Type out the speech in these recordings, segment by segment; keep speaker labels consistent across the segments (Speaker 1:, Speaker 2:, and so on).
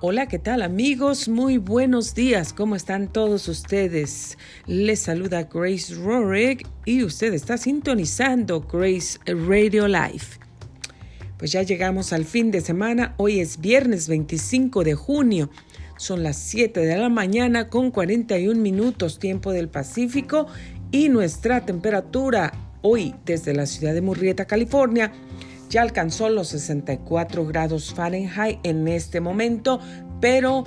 Speaker 1: Hola, ¿qué tal amigos? Muy buenos días, ¿cómo están todos ustedes? Les saluda Grace Rorick y usted está sintonizando Grace Radio Live. Pues ya llegamos al fin de semana, hoy es viernes 25 de junio, son las 7 de la mañana con 41 minutos tiempo del Pacífico y nuestra temperatura hoy desde la ciudad de Murrieta, California, ya alcanzó los 64 grados Fahrenheit en este momento, pero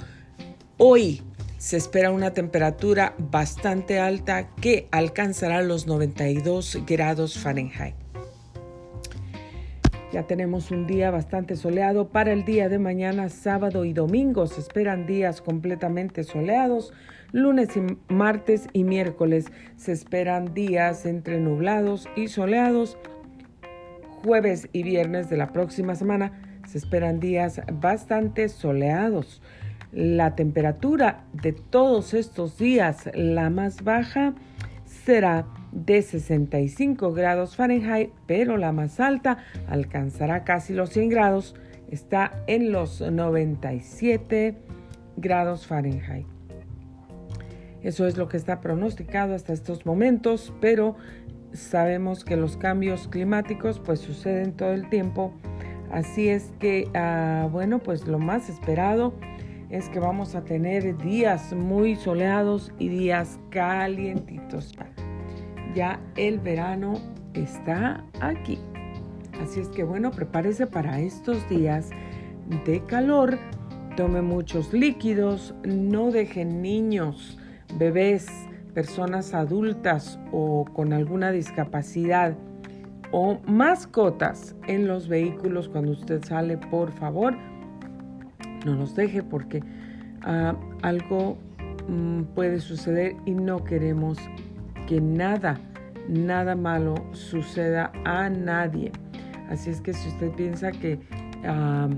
Speaker 1: hoy se espera una temperatura bastante alta que alcanzará los 92 grados Fahrenheit. Ya tenemos un día bastante soleado para el día de mañana, sábado y domingo. Se esperan días completamente soleados. Lunes y martes y miércoles se esperan días entre nublados y soleados jueves y viernes de la próxima semana se esperan días bastante soleados. La temperatura de todos estos días, la más baja, será de 65 grados Fahrenheit, pero la más alta alcanzará casi los 100 grados, está en los 97 grados Fahrenheit. Eso es lo que está pronosticado hasta estos momentos, pero sabemos que los cambios climáticos pues suceden todo el tiempo. Así es que, ah, bueno, pues lo más esperado es que vamos a tener días muy soleados y días calientitos. Ya el verano está aquí. Así es que, bueno, prepárese para estos días de calor. Tome muchos líquidos, no dejen niños, bebés, personas adultas o con alguna discapacidad o mascotas en los vehículos cuando usted sale, por favor, no los deje porque ah, algo mm, puede suceder y no queremos que nada, nada malo suceda a nadie. Así es que si usted piensa que ah,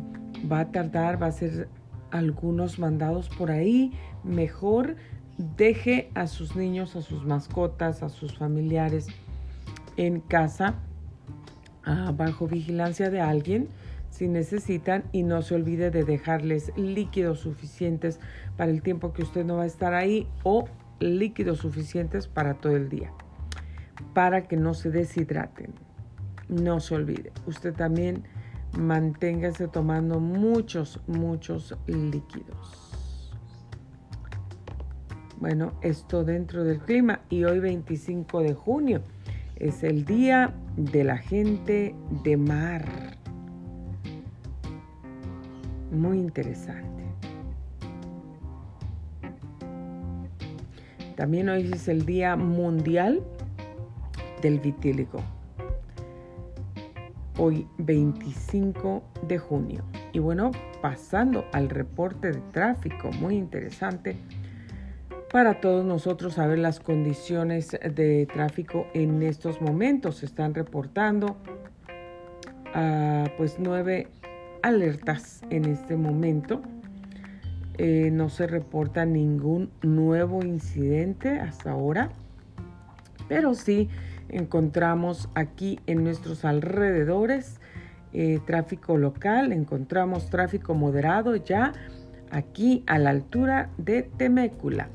Speaker 1: va a tardar, va a hacer algunos mandados por ahí, mejor deje a sus niños, a sus mascotas, a sus familiares en casa ah, bajo vigilancia de alguien si necesitan y no se olvide de dejarles líquidos suficientes para el tiempo que usted no va a estar ahí o líquidos suficientes para todo el día para que no se deshidraten. No se olvide. Usted también manténgase tomando muchos, muchos líquidos. Bueno, esto dentro del clima y hoy 25 de junio es el Día de la Gente de Mar. Muy interesante. También hoy es el Día Mundial del Vitíligo. Hoy 25 de junio. Y bueno, pasando al reporte de tráfico, muy interesante para todos nosotros saber las condiciones de tráfico en estos momentos. Se están reportando ah, pues nueve alertas en este momento. Eh, no se reporta ningún nuevo incidente hasta ahora, pero sí encontramos aquí en nuestros alrededores eh, tráfico local, encontramos tráfico moderado ya aquí a la altura de Temécula.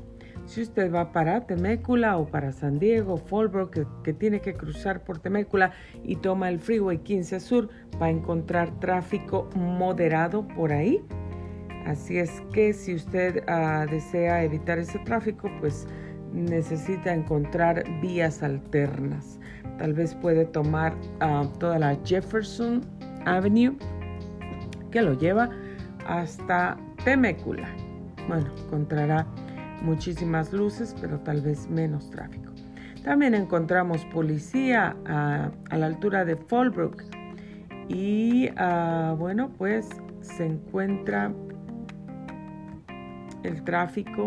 Speaker 1: Si usted va para Temécula o para San Diego, Fallbrook, que, tiene que cruzar por Temécula y toma el Freeway 15 Sur, va a encontrar tráfico moderado por ahí. Así es que si usted uh, desea evitar ese tráfico, pues necesita encontrar vías alternas. Tal vez puede tomar uh, toda la Jefferson Avenue que lo lleva hasta Temécula. Bueno, encontrará muchísimas luces, pero tal vez menos tráfico. También encontramos policía a, la altura de Fallbrook y ah, bueno, pues se encuentra el tráfico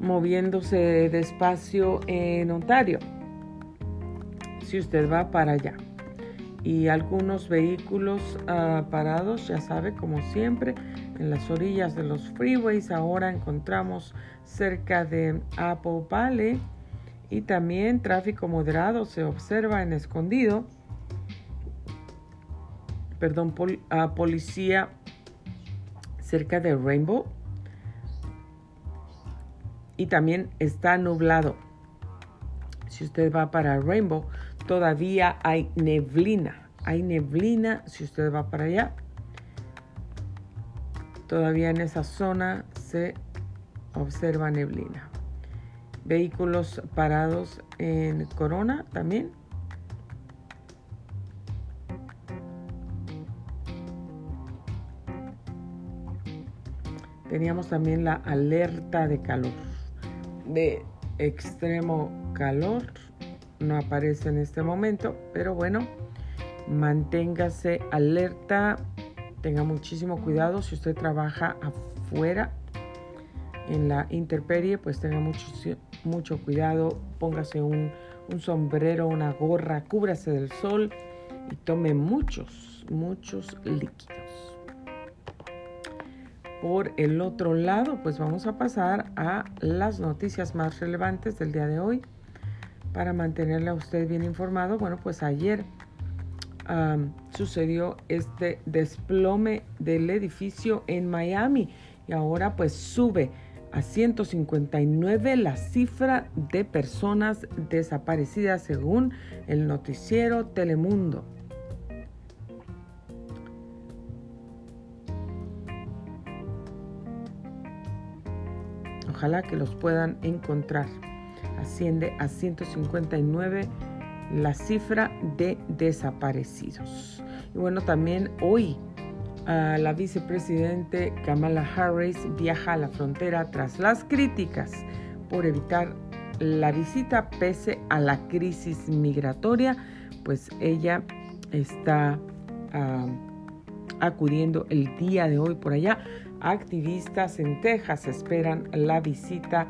Speaker 1: moviéndose despacio en Ontario. Si usted va para allá. Y algunos vehículos uh, parados, ya sabe, como siempre, en las orillas de los freeways. Ahora encontramos cerca de Apple Valley y también tráfico moderado se observa en escondido. Perdón, policía cerca de Rainbow. Y también está nublado. Si usted va para Rainbow, todavía hay neblina. Hay neblina si usted va para allá. Todavía en esa zona se observa neblina. Vehículos parados en Corona también. Teníamos también la alerta de calor, de extremo calor. No aparece en este momento, pero bueno, manténgase alerta, tenga muchísimo cuidado si usted trabaja afuera en la interperie, pues tenga mucho, mucho cuidado, póngase un, un sombrero, una gorra, cúbrase del sol y tome muchos, muchos líquidos. Por el otro lado, pues vamos a pasar a las noticias más relevantes del día de hoy para mantenerle a usted bien informado. Bueno, pues ayer sucedió este desplome del edificio en Miami y ahora pues sube a 159 la cifra de personas desaparecidas según el noticiero Telemundo. Ojalá que los puedan encontrar. Asciende a 159 la cifra de desaparecidos. Y bueno, también hoy la vicepresidente Kamala Harris viaja a la frontera tras las críticas por evitar la visita pese a la crisis migratoria, pues ella está acudiendo el día de hoy por allá. Activistas en Texas esperan la visita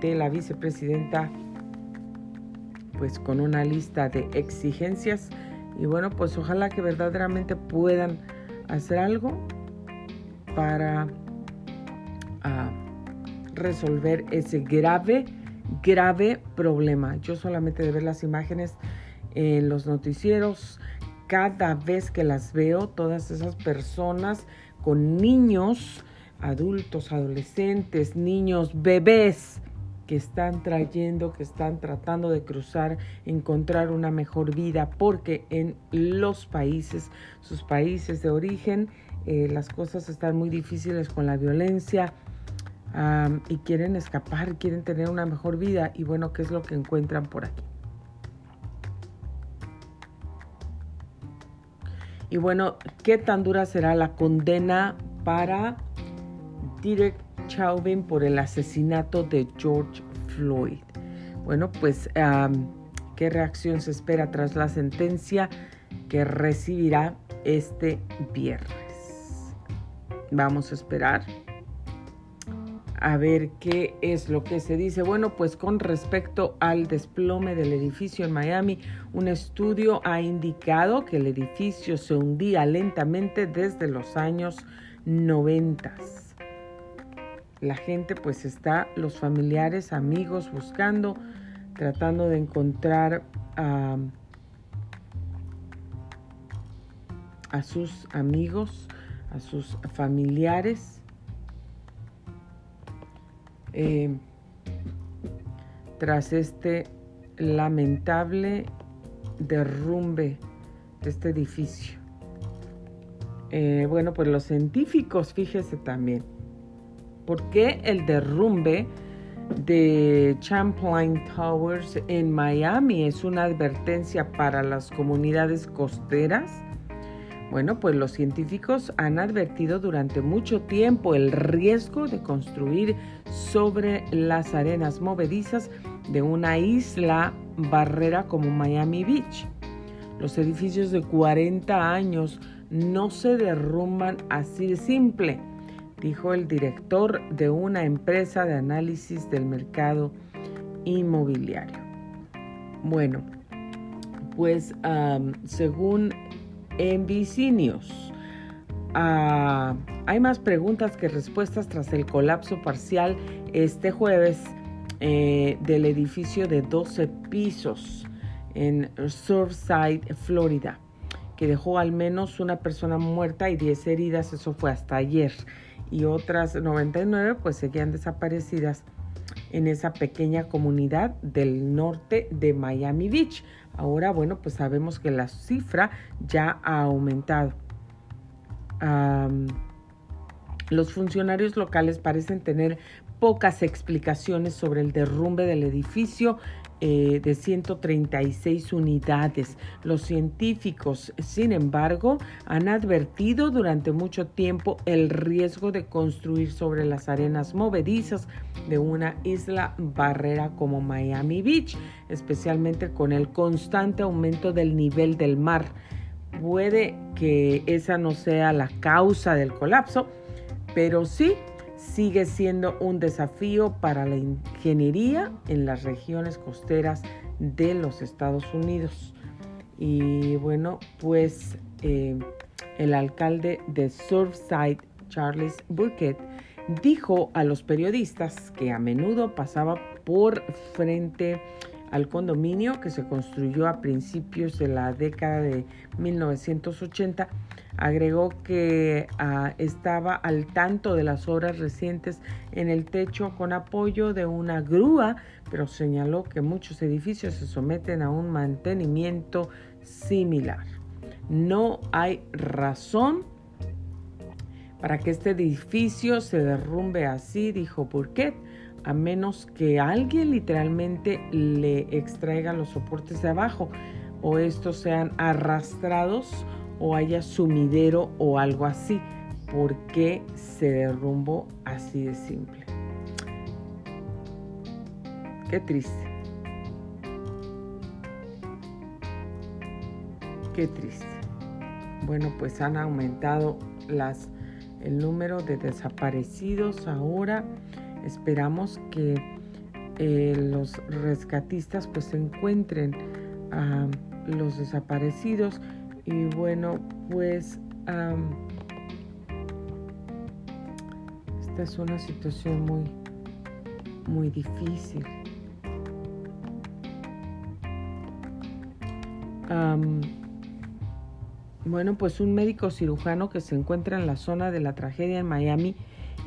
Speaker 1: de la vicepresidenta pues con una lista de exigencias y bueno pues ojalá que verdaderamente puedan hacer algo para ah, resolver ese grave, grave problema. Yo solamente de ver las imágenes en los noticieros, cada vez que las veo, todas esas personas con niños, adultos, adolescentes, niños, bebés, que están trayendo, que están tratando de cruzar, encontrar una mejor vida, porque en los países, sus países de origen, eh, las cosas están muy difíciles con la violencia y quieren escapar, quieren tener una mejor vida y bueno, ¿qué es lo que encuentran por aquí? Y bueno, ¿qué tan dura será la condena para Direct Chauvin por el asesinato de George Floyd. Bueno, pues, ¿qué reacción se espera tras la sentencia que recibirá este viernes? Vamos a esperar a ver qué es lo que se dice. Bueno, pues con respecto al desplome del edificio en Miami, un estudio ha indicado que el edificio se hundía lentamente desde los años 90 la gente pues está, los familiares, amigos buscando, tratando de encontrar a sus amigos, a sus familiares. Eh, tras este lamentable derrumbe de este edificio. Eh, bueno, pues los científicos, fíjese también, ¿Por qué el derrumbe de Champlain Towers en Miami es una advertencia para las comunidades costeras? Bueno, pues los científicos han advertido durante mucho tiempo el riesgo de construir sobre las arenas movedizas de una isla barrera como Miami Beach. Los edificios de 40 años no se derrumban así de simple dijo el director de una empresa de análisis del mercado inmobiliario. Bueno, pues según NBC News, ah, hay más preguntas que respuestas tras el colapso parcial este jueves eh, del edificio de 12 pisos en Surfside, Florida, que dejó al menos una persona muerta y 10 heridas, eso fue hasta ayer y otras 99 pues seguían desaparecidas en esa pequeña comunidad del norte de Miami Beach. Ahora, bueno, pues sabemos que la cifra ya ha aumentado. los funcionarios locales parecen tener pocas explicaciones sobre el derrumbe del edificio eh, de 136 unidades. Los científicos, sin embargo, han advertido durante mucho tiempo el riesgo de construir sobre las arenas movedizas de una isla barrera como Miami Beach, especialmente con el constante aumento del nivel del mar. Puede que esa no sea la causa del colapso, pero sí sigue siendo un desafío para la ingeniería en las regiones costeras de los Estados Unidos. Y bueno, pues eh, el alcalde de Surfside, Charles Burkett, dijo a los periodistas que a menudo pasaba por frente al condominio que se construyó a principios de la década de 1980 Agregó que ah, estaba al tanto de las obras recientes en el techo con apoyo de una grúa, pero señaló que muchos edificios se someten a un mantenimiento similar. No hay razón para que este edificio se derrumbe así, dijo Burkett, a menos que alguien literalmente le extraiga los soportes de abajo o estos sean arrastrados o haya sumidero o algo así. ¿Por qué se derrumbó así de simple? Qué triste. Qué triste. Bueno, pues han aumentado las, el número de desaparecidos ahora. Esperamos que eh, los rescatistas pues encuentren a los desaparecidos y bueno, pues esta es una situación muy, muy difícil. bueno, pues un médico cirujano que se encuentra en la zona de la tragedia en Miami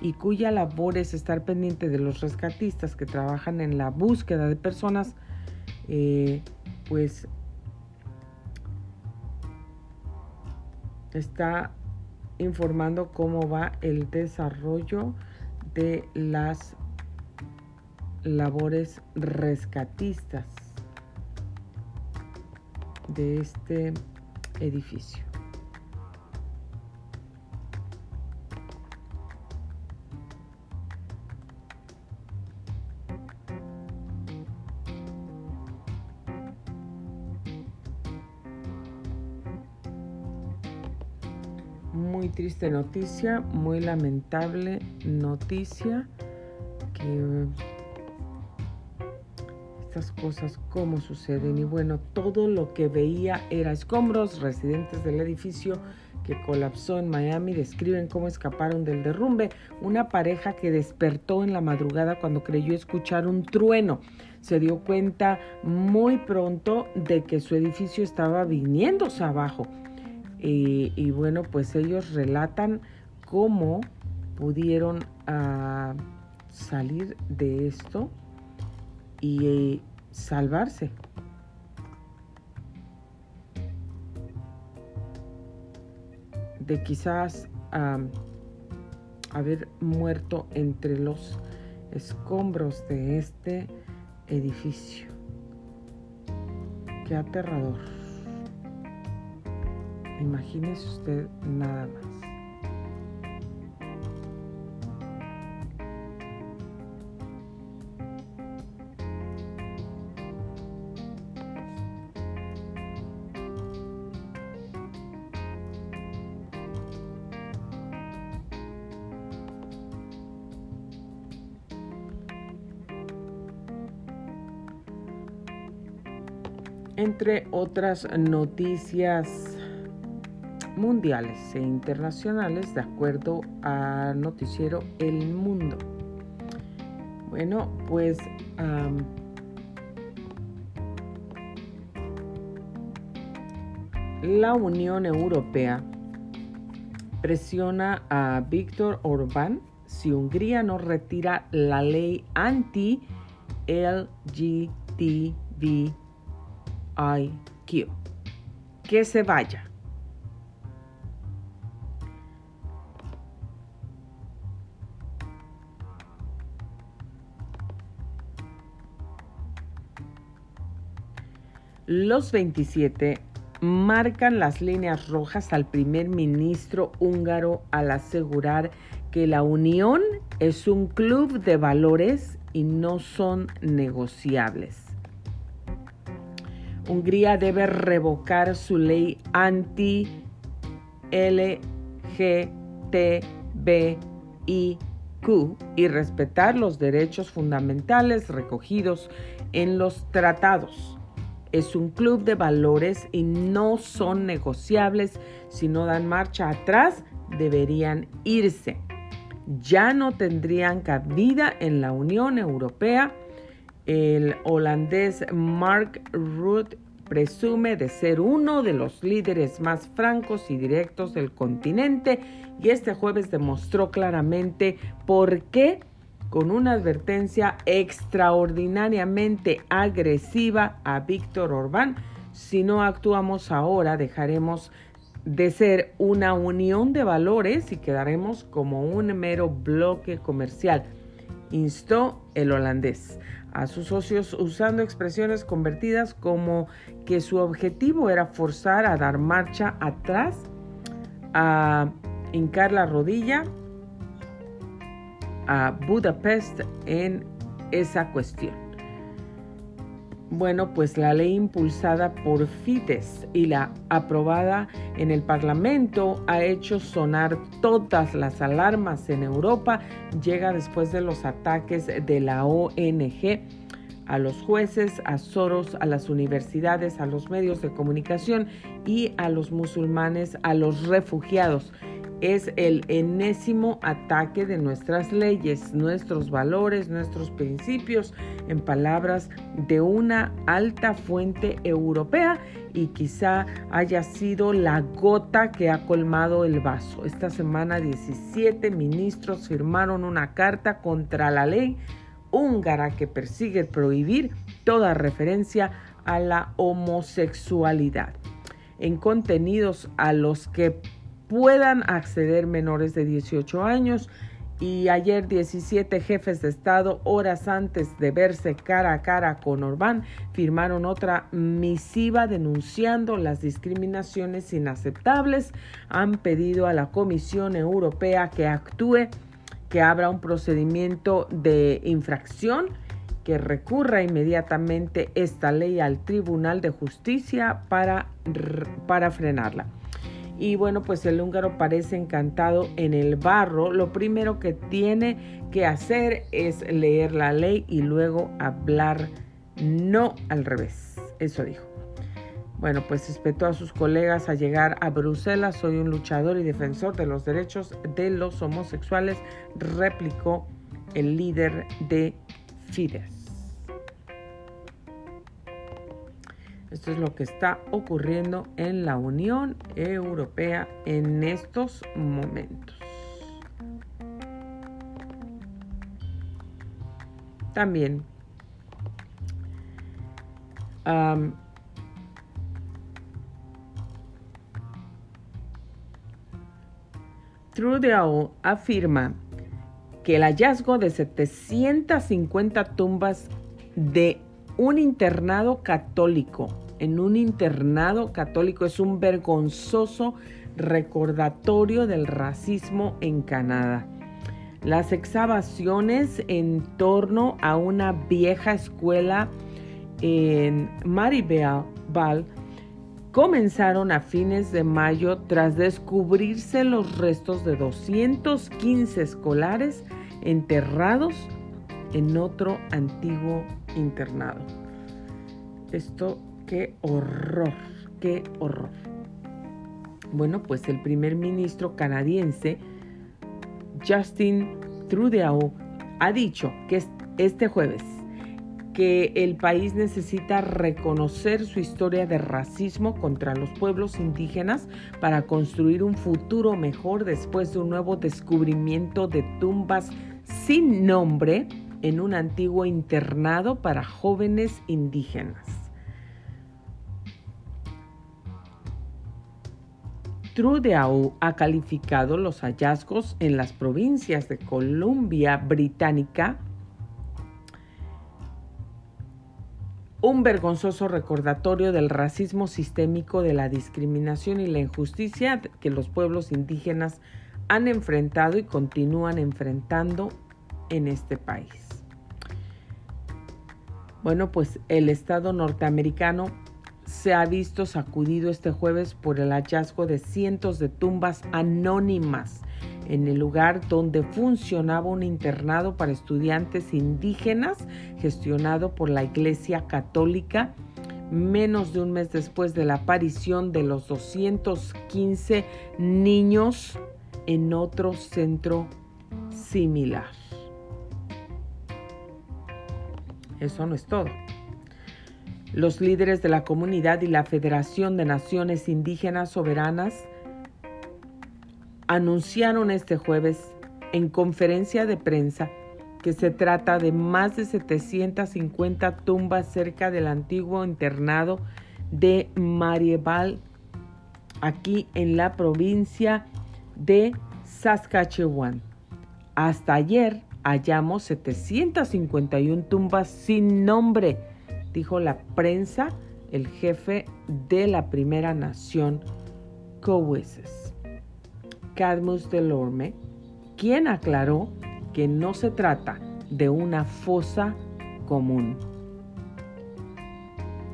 Speaker 1: y cuya labor es estar pendiente de los rescatistas que trabajan en la búsqueda de personas, eh, pues está informando cómo va el desarrollo de las labores rescatistas de este edificio. Triste noticia, muy lamentable noticia que estas cosas cómo suceden y bueno, todo lo que veía era escombros, residentes del edificio que colapsó en Miami describen cómo escaparon del derrumbe, una pareja que despertó en la madrugada cuando creyó escuchar un trueno. Se dio cuenta muy pronto de que su edificio estaba viniéndose abajo y, bueno, pues ellos relatan cómo pudieron ah, salir de esto y eh, salvarse. De quizás haber muerto entre los escombros de este edificio. Qué aterrador. Imagínese usted nada más. Entre otras noticias mundiales e internacionales de acuerdo al noticiero El Mundo. Bueno, pues la Unión Europea presiona a Víctor Orbán si Hungría no retira la ley anti-LGTBIQ. Que se vaya. Los 27 marcan las líneas rojas al primer ministro húngaro al asegurar que la Unión es un club de valores y no son negociables. Hungría debe revocar su ley anti LGTBIQ y respetar los derechos fundamentales recogidos en los tratados es un club de valores y no son negociables. Si no dan marcha atrás, deberían irse. Ya no tendrían cabida en la Unión Europea. El holandés Mark Rutte presume de ser uno de los líderes más francos y directos del continente y este jueves demostró claramente por qué con una advertencia extraordinariamente agresiva a Víctor Orbán. Si no actuamos ahora, dejaremos de ser una unión de valores y quedaremos como un mero bloque comercial, instó el holandés a sus socios usando expresiones convertidas como que su objetivo era forzar a dar marcha atrás, a hincar la rodilla a Budapest en esa cuestión. Bueno, pues la ley impulsada por Fidesz y la aprobada en el Parlamento ha hecho sonar todas las alarmas en Europa. Llega después de los ataques de la ONG a los jueces, a Soros, a las universidades, a los medios de comunicación y a los musulmanes, a los refugiados es el enésimo ataque de nuestras leyes, nuestros valores, nuestros principios, en palabras de una alta fuente europea y quizá haya sido la gota que ha colmado el vaso. Esta semana 17 ministros firmaron una carta contra la ley húngara que persigue prohibir toda referencia a la homosexualidad en contenidos a los que puedan acceder menores de 18 años. Y ayer 17 jefes de Estado, horas antes de verse cara a cara con Orbán, firmaron otra misiva denunciando las discriminaciones inaceptables. Han pedido a la Comisión Europea que actúe, que abra un procedimiento de infracción que recurra inmediatamente esta ley al Tribunal de Justicia para, para frenarla. Y bueno, pues el húngaro parece encantado en el barro. Lo primero que tiene que hacer es leer la ley y luego hablar no al revés. Eso dijo. Bueno, pues espetó a sus colegas a llegar a Bruselas. Soy un luchador y defensor de los derechos de los homosexuales, replicó el líder de Fidesz. Esto es lo que está ocurriendo en la Unión Europea en estos momentos. También Trudeau afirma que el hallazgo de 750 tumbas de un internado católico, en un internado católico es un vergonzoso recordatorio del racismo en Canadá. Las excavaciones en torno a una vieja escuela en Maribel comenzaron a fines de mayo tras descubrirse los restos de 215 escolares enterrados en otro antiguo internado. Esto, qué horror, qué horror. Bueno, pues el primer ministro canadiense, Justin Trudeau, ha dicho que este jueves que el país necesita reconocer su historia de racismo contra los pueblos indígenas para construir un futuro mejor después de un nuevo descubrimiento de tumbas sin nombre en un antiguo internado para jóvenes indígenas. Trudeau ha calificado los hallazgos en las provincias de Columbia Británica un vergonzoso recordatorio del racismo sistémico, de la discriminación y la injusticia que los pueblos indígenas han enfrentado y continúan enfrentando en este país. Bueno, pues el Estado norteamericano se ha visto sacudido este jueves por el hallazgo de cientos de tumbas anónimas en el lugar donde funcionaba un internado para estudiantes indígenas gestionado por la Iglesia Católica menos de un mes después de la aparición de los 215 niños en otro centro similar. Eso no es todo. Los líderes de la comunidad y la Federación de Naciones Indígenas Soberanas anunciaron este jueves en conferencia de prensa que se trata de más de 750 tumbas cerca del antiguo internado de Marieval, aquí en la provincia de Saskatchewan. Hasta ayer hallamos 751 tumbas sin nombre, dijo la prensa el jefe de la primera nación, Coweses. Cadmus Delorme, quien aclaró que no se trata de una fosa común.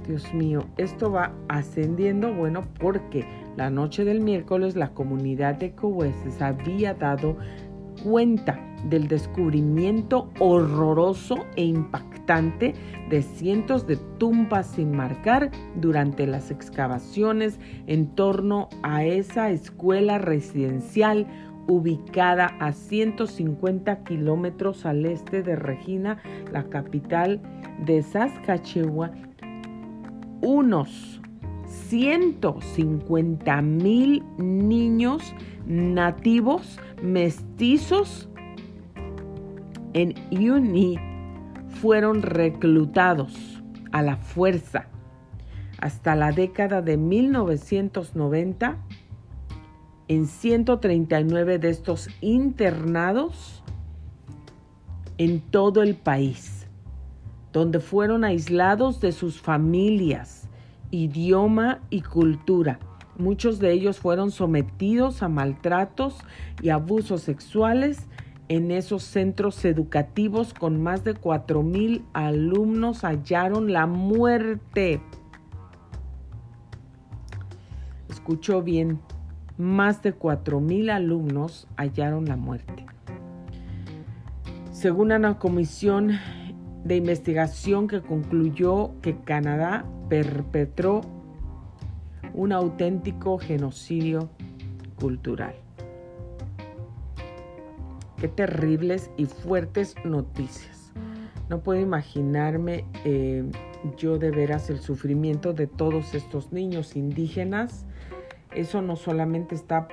Speaker 1: Dios mío, esto va ascendiendo, bueno, porque la noche del miércoles la comunidad de Coeses había dado cuenta del descubrimiento horroroso e impactante de cientos de tumbas sin marcar durante las excavaciones en torno a esa escuela residencial ubicada a 150 kilómetros al este de Regina, la capital de Saskatchewan, unos 150 mil niños nativos mestizos en Uni fueron reclutados a la fuerza. Hasta la década de 1990, en 139 de estos internados en todo el país, donde fueron aislados de sus familias, idioma y cultura. Muchos de ellos fueron sometidos a maltratos y abusos sexuales en esos centros educativos con más de 4.000 alumnos hallaron la muerte. Escuchó bien, más de 4.000 alumnos hallaron la muerte. Según una comisión de investigación que concluyó que Canadá perpetró un auténtico genocidio cultural. Qué terribles y fuertes noticias. No puedo imaginarme eh, yo de veras el sufrimiento de todos estos niños indígenas. Eso no solamente está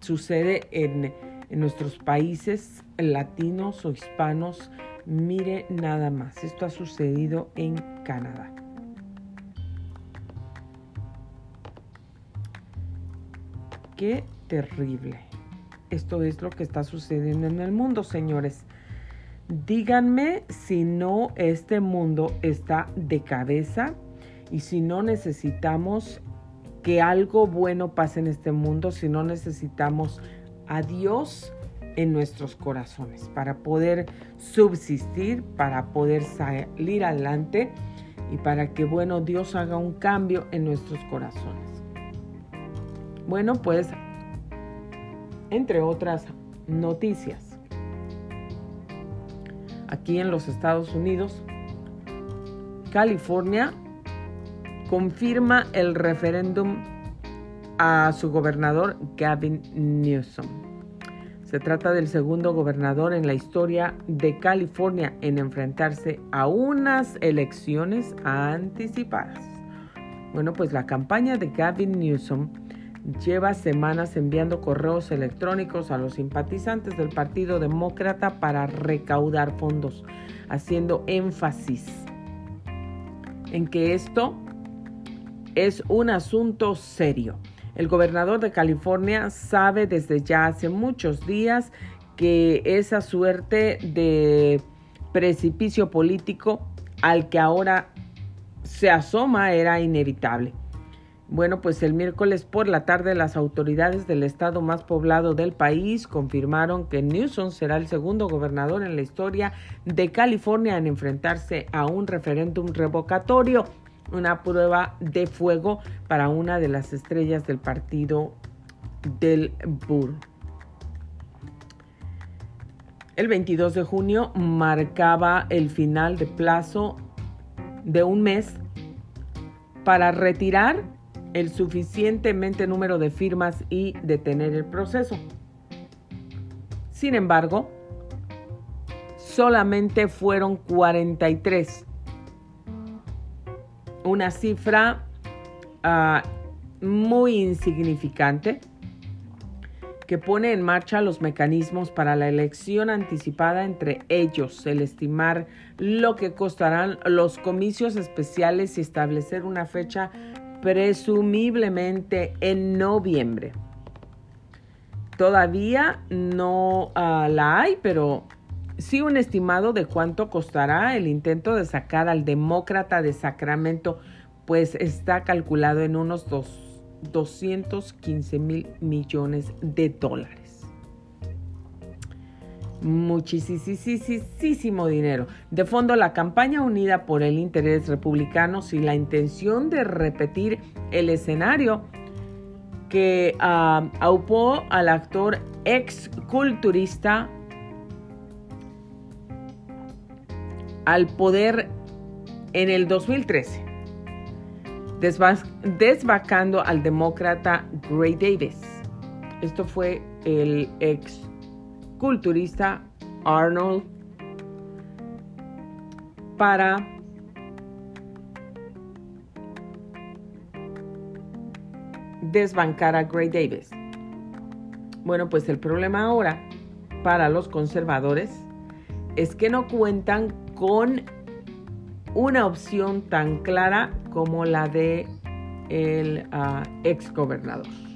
Speaker 1: sucede en, en nuestros países latinos o hispanos. Mire nada más, esto ha sucedido en Canadá. Qué terrible. Esto es lo que está sucediendo en el mundo, señores. Díganme si no este mundo está de cabeza y si no necesitamos que algo bueno pase en este mundo, si no necesitamos a Dios en nuestros corazones para poder subsistir, para poder salir adelante y para que, bueno, Dios haga un cambio en nuestros corazones. Bueno, pues entre otras noticias. Aquí en los Estados Unidos, California confirma el referéndum a su gobernador Gavin Newsom. Se trata del segundo gobernador en la historia de California en enfrentarse a unas elecciones anticipadas. Bueno, pues la campaña de Gavin Newsom lleva semanas enviando correos electrónicos a los simpatizantes del Partido Demócrata para recaudar fondos, haciendo énfasis en que esto es un asunto serio. El gobernador de California sabe desde ya hace muchos días que esa suerte de precipicio político al que ahora se asoma era inevitable. Bueno, pues el miércoles por la tarde las autoridades del estado más poblado del país confirmaron que Newsom será el segundo gobernador en la historia de California en enfrentarse a un referéndum revocatorio, una prueba de fuego para una de las estrellas del partido del Burr. El 22 de junio marcaba el final de plazo de un mes para retirar el suficientemente número de firmas y detener el proceso. Sin embargo, solamente fueron 43. Una cifra ah, muy insignificante que pone en marcha los mecanismos para la elección anticipada entre ellos, el estimar lo que costarán los comicios especiales y establecer una fecha presumiblemente en noviembre. Todavía no ah, la hay, pero sí un estimado de cuánto costará el intento de sacar al demócrata de Sacramento, pues está calculado en unos 215 mil millones de dólares muchísimo dinero. De fondo, la campaña unida por el interés republicano y la intención de repetir el escenario que uh, aupó al actor ex culturista al poder en el 2013, desvacando al demócrata Gray Davis. Esto fue el ex culturista Arnold para desbancar a Gray Davis. Bueno, pues el problema ahora para los conservadores es que no cuentan con una opción tan clara como la de el uh, ex gobernador.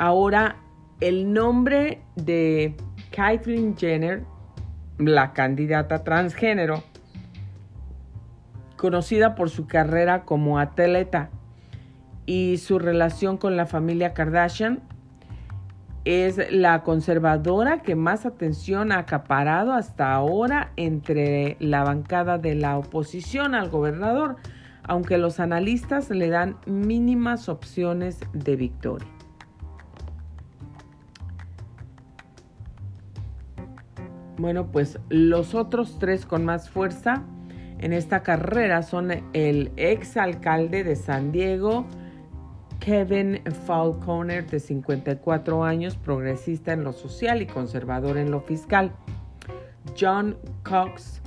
Speaker 1: Ahora, el nombre de Caitlyn Jenner, la candidata transgénero, conocida por su carrera como atleta y su relación con la familia Kardashian, es la conservadora que más atención ha acaparado hasta ahora entre la bancada de la oposición al gobernador, aunque los analistas le dan mínimas opciones de victoria. Bueno, pues los otros tres con más fuerza en esta carrera son el ex alcalde de San Diego, Kevin Falconer, de 54 años, progresista en lo social y conservador en lo fiscal. John Cox,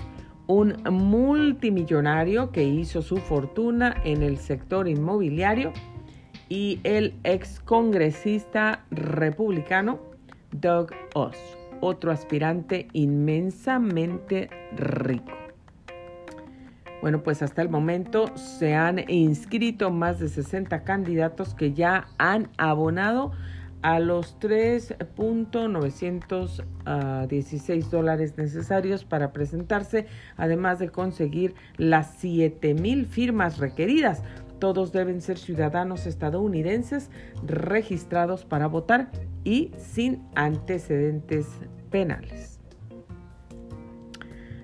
Speaker 1: un multimillonario que hizo su fortuna en el sector inmobiliario. Y el ex congresista republicano Doug Oss otro aspirante inmensamente rico. Bueno, pues hasta el momento se han inscrito más de 60 candidatos que ya han abonado a los 3.916 dólares necesarios para presentarse, además de conseguir las 7.000 firmas requeridas. Todos deben ser ciudadanos estadounidenses registrados para votar y sin antecedentes penales.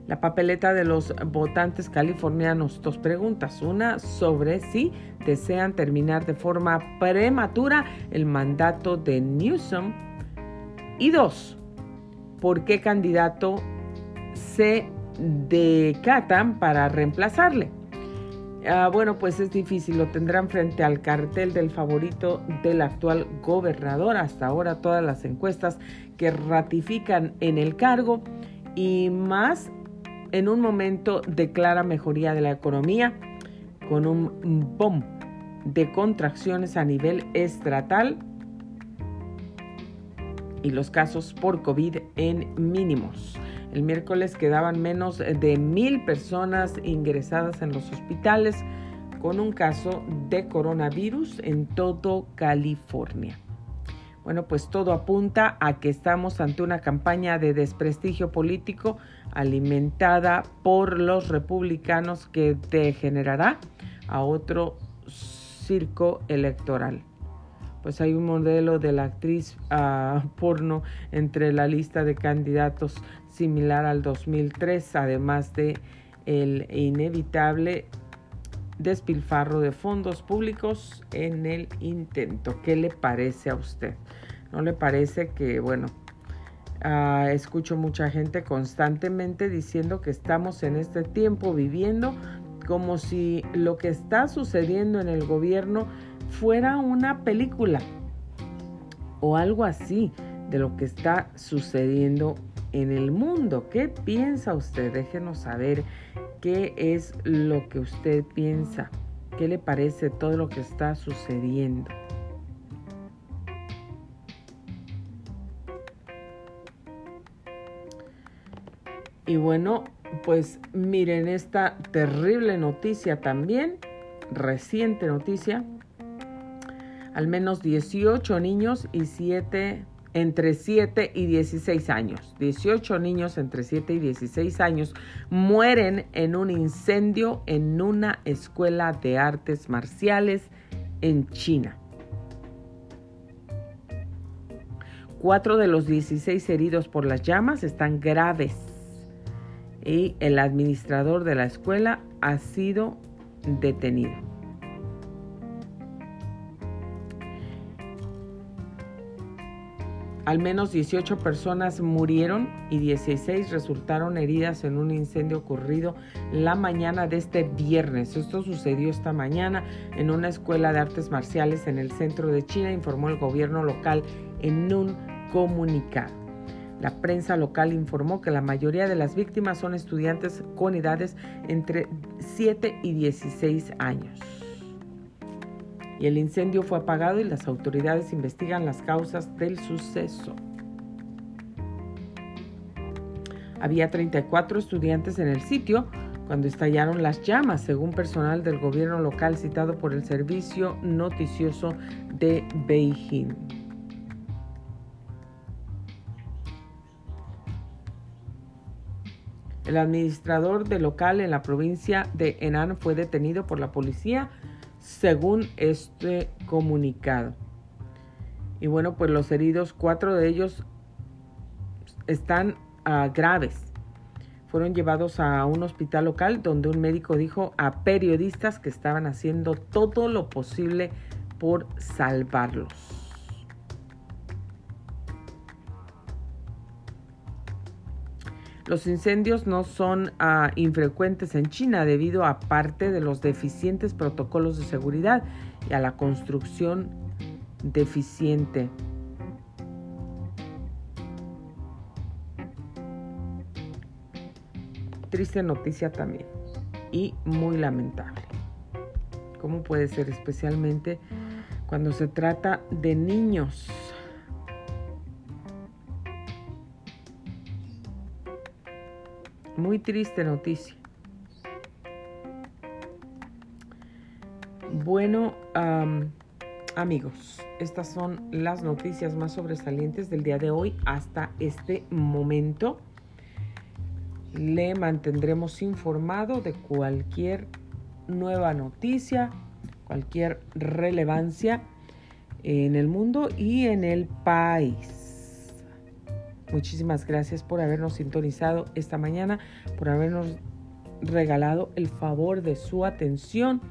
Speaker 1: La papeleta de los votantes californianos, dos preguntas. Una sobre si desean terminar de forma prematura el mandato de Newsom. Y dos, ¿por qué candidato se decatan para reemplazarle? Ah, bueno, pues es difícil, lo tendrán frente al cartel del favorito del actual gobernador. Hasta ahora todas las encuestas que ratifican en el cargo y más en un momento de clara mejoría de la economía con un boom de contracciones a nivel estatal y los casos por COVID en mínimos. El miércoles quedaban menos de mil personas ingresadas en los hospitales con un caso de coronavirus en todo California. Bueno, pues todo apunta a que estamos ante una campaña de desprestigio político alimentada por los republicanos que degenerará a otro circo electoral. Pues hay un modelo de la actriz uh, porno entre la lista de candidatos similar al 2003, además de el inevitable despilfarro de fondos públicos en el intento. ¿Qué le parece a usted? ¿No le parece que, bueno, uh, escucho mucha gente constantemente diciendo que estamos en este tiempo viviendo como si lo que está sucediendo en el gobierno fuera una película o algo así de lo que está sucediendo en el mundo. ¿Qué piensa usted? Déjenos saber qué es lo que usted piensa. ¿Qué le parece todo lo que está sucediendo? Y bueno, pues miren esta terrible noticia también, reciente noticia. Al menos 18 niños y 7 entre 7 y 16 años. 18 niños entre 7 y 16 años mueren en un incendio en una escuela de artes marciales en China. Cuatro de los 16 heridos por las llamas están graves y el administrador de la escuela ha sido detenido. Al menos 18 personas murieron y 16 resultaron heridas en un incendio ocurrido la mañana de este viernes. Esto sucedió esta mañana en una escuela de artes marciales en el centro de China, informó el gobierno local en un comunicado. La prensa local informó que la mayoría de las víctimas son estudiantes con edades entre 7 y 16 años y el incendio fue apagado y las autoridades investigan las causas del suceso. Había 34 estudiantes en el sitio cuando estallaron las llamas, según personal del gobierno local citado por el servicio noticioso de Beijing. El administrador del local en la provincia de Henan fue detenido por la policía según este comunicado. Y bueno, pues los heridos, cuatro de ellos están ah, graves. Fueron llevados a un hospital local donde un médico dijo a periodistas que estaban haciendo todo lo posible por salvarlos. Los incendios no son ah, infrecuentes en China debido a parte de los deficientes protocolos de seguridad y a la construcción deficiente. Triste noticia también y muy lamentable. ¿Cómo puede ser especialmente cuando se trata de niños? Muy triste noticia. Bueno, amigos, estas son las noticias más sobresalientes del día de hoy hasta este momento. Le mantendremos informado de cualquier nueva noticia, cualquier relevancia en el mundo y en el país. Muchísimas gracias por habernos sintonizado esta mañana, por habernos regalado el favor de su atención.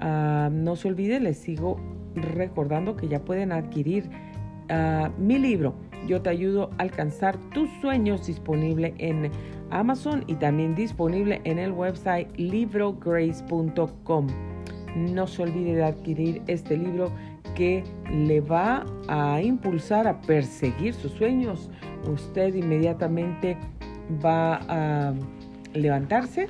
Speaker 1: Ah, no se olvide, les sigo recordando que ya pueden adquirir ah, mi libro. Yo te ayudo a alcanzar tus sueños disponible en Amazon y también disponible en el website librograce.com. No se olvide de adquirir este libro que le va a impulsar a perseguir sus sueños. Usted inmediatamente va a levantarse,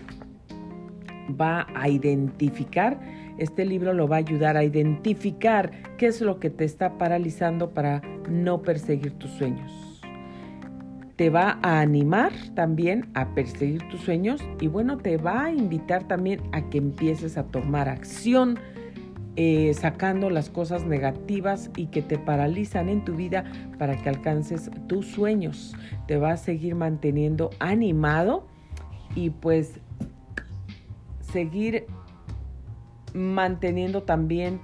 Speaker 1: va a identificar, este libro lo va a ayudar a identificar qué es lo que te está paralizando para no perseguir tus sueños. Te va a animar también a perseguir tus sueños y bueno, te va a invitar también a que empieces a tomar acción eh, sacando las cosas negativas y que te paralizan en tu vida para que alcances tus sueños. Te va a seguir manteniendo animado y pues seguir manteniendo también,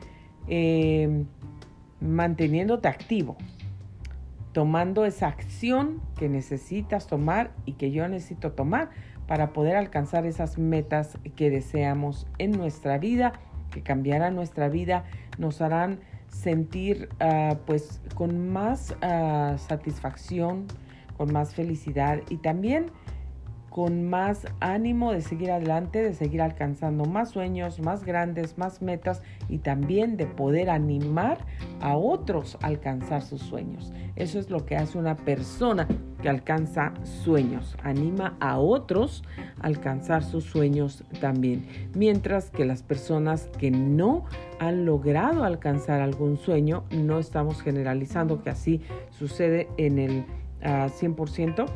Speaker 1: eh, manteniéndote activo, tomando esa acción que necesitas tomar y que yo necesito tomar para poder alcanzar esas metas que deseamos en nuestra vida que cambiarán nuestra vida, nos harán sentir ah, pues con más ah, satisfacción, con más felicidad y también con más ánimo de seguir adelante, de seguir alcanzando más sueños, más grandes, más metas y también de poder animar a otros a alcanzar sus sueños. Eso es lo que hace una persona que alcanza sueños, anima a otros a alcanzar sus sueños también. Mientras que las personas que no han logrado alcanzar algún sueño, no estamos generalizando que así sucede en el 100%, ah,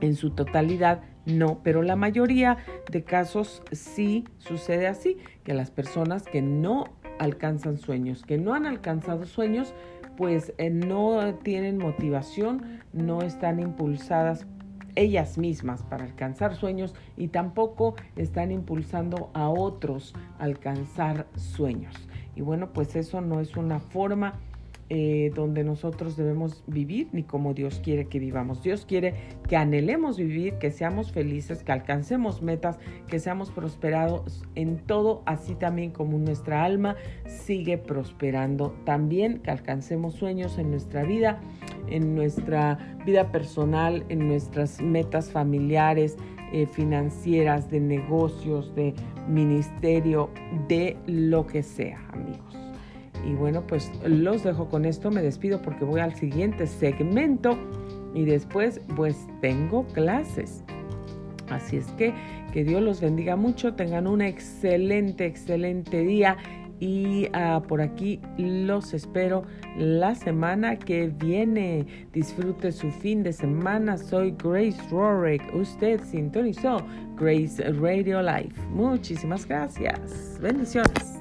Speaker 1: en su totalidad, no, pero la mayoría de casos sí sucede así, que las personas que no alcanzan sueños, que no han alcanzado sueños, pues eh, no tienen motivación, no están impulsadas ellas mismas para alcanzar sueños y tampoco están impulsando a otros a alcanzar sueños. Y bueno, pues eso no es una forma eh, donde nosotros debemos vivir ni como Dios quiere que vivamos. Dios quiere que anhelemos vivir, que seamos felices, que alcancemos metas, que seamos prosperados en todo, así también como nuestra alma sigue prosperando. También que alcancemos sueños en nuestra vida, en nuestra vida personal, en nuestras metas familiares, eh, financieras, de negocios, de ministerio, de lo que sea, amigos. Y bueno, pues los dejo con esto, me despido porque voy al siguiente segmento y después pues tengo clases. Así es que que Dios los bendiga mucho, tengan un excelente, excelente día y ah, por aquí los espero la semana que viene. Disfrute su fin de semana. Soy Grace Rorick. Usted sintonizó Grace Radio Life. Muchísimas gracias. Bendiciones.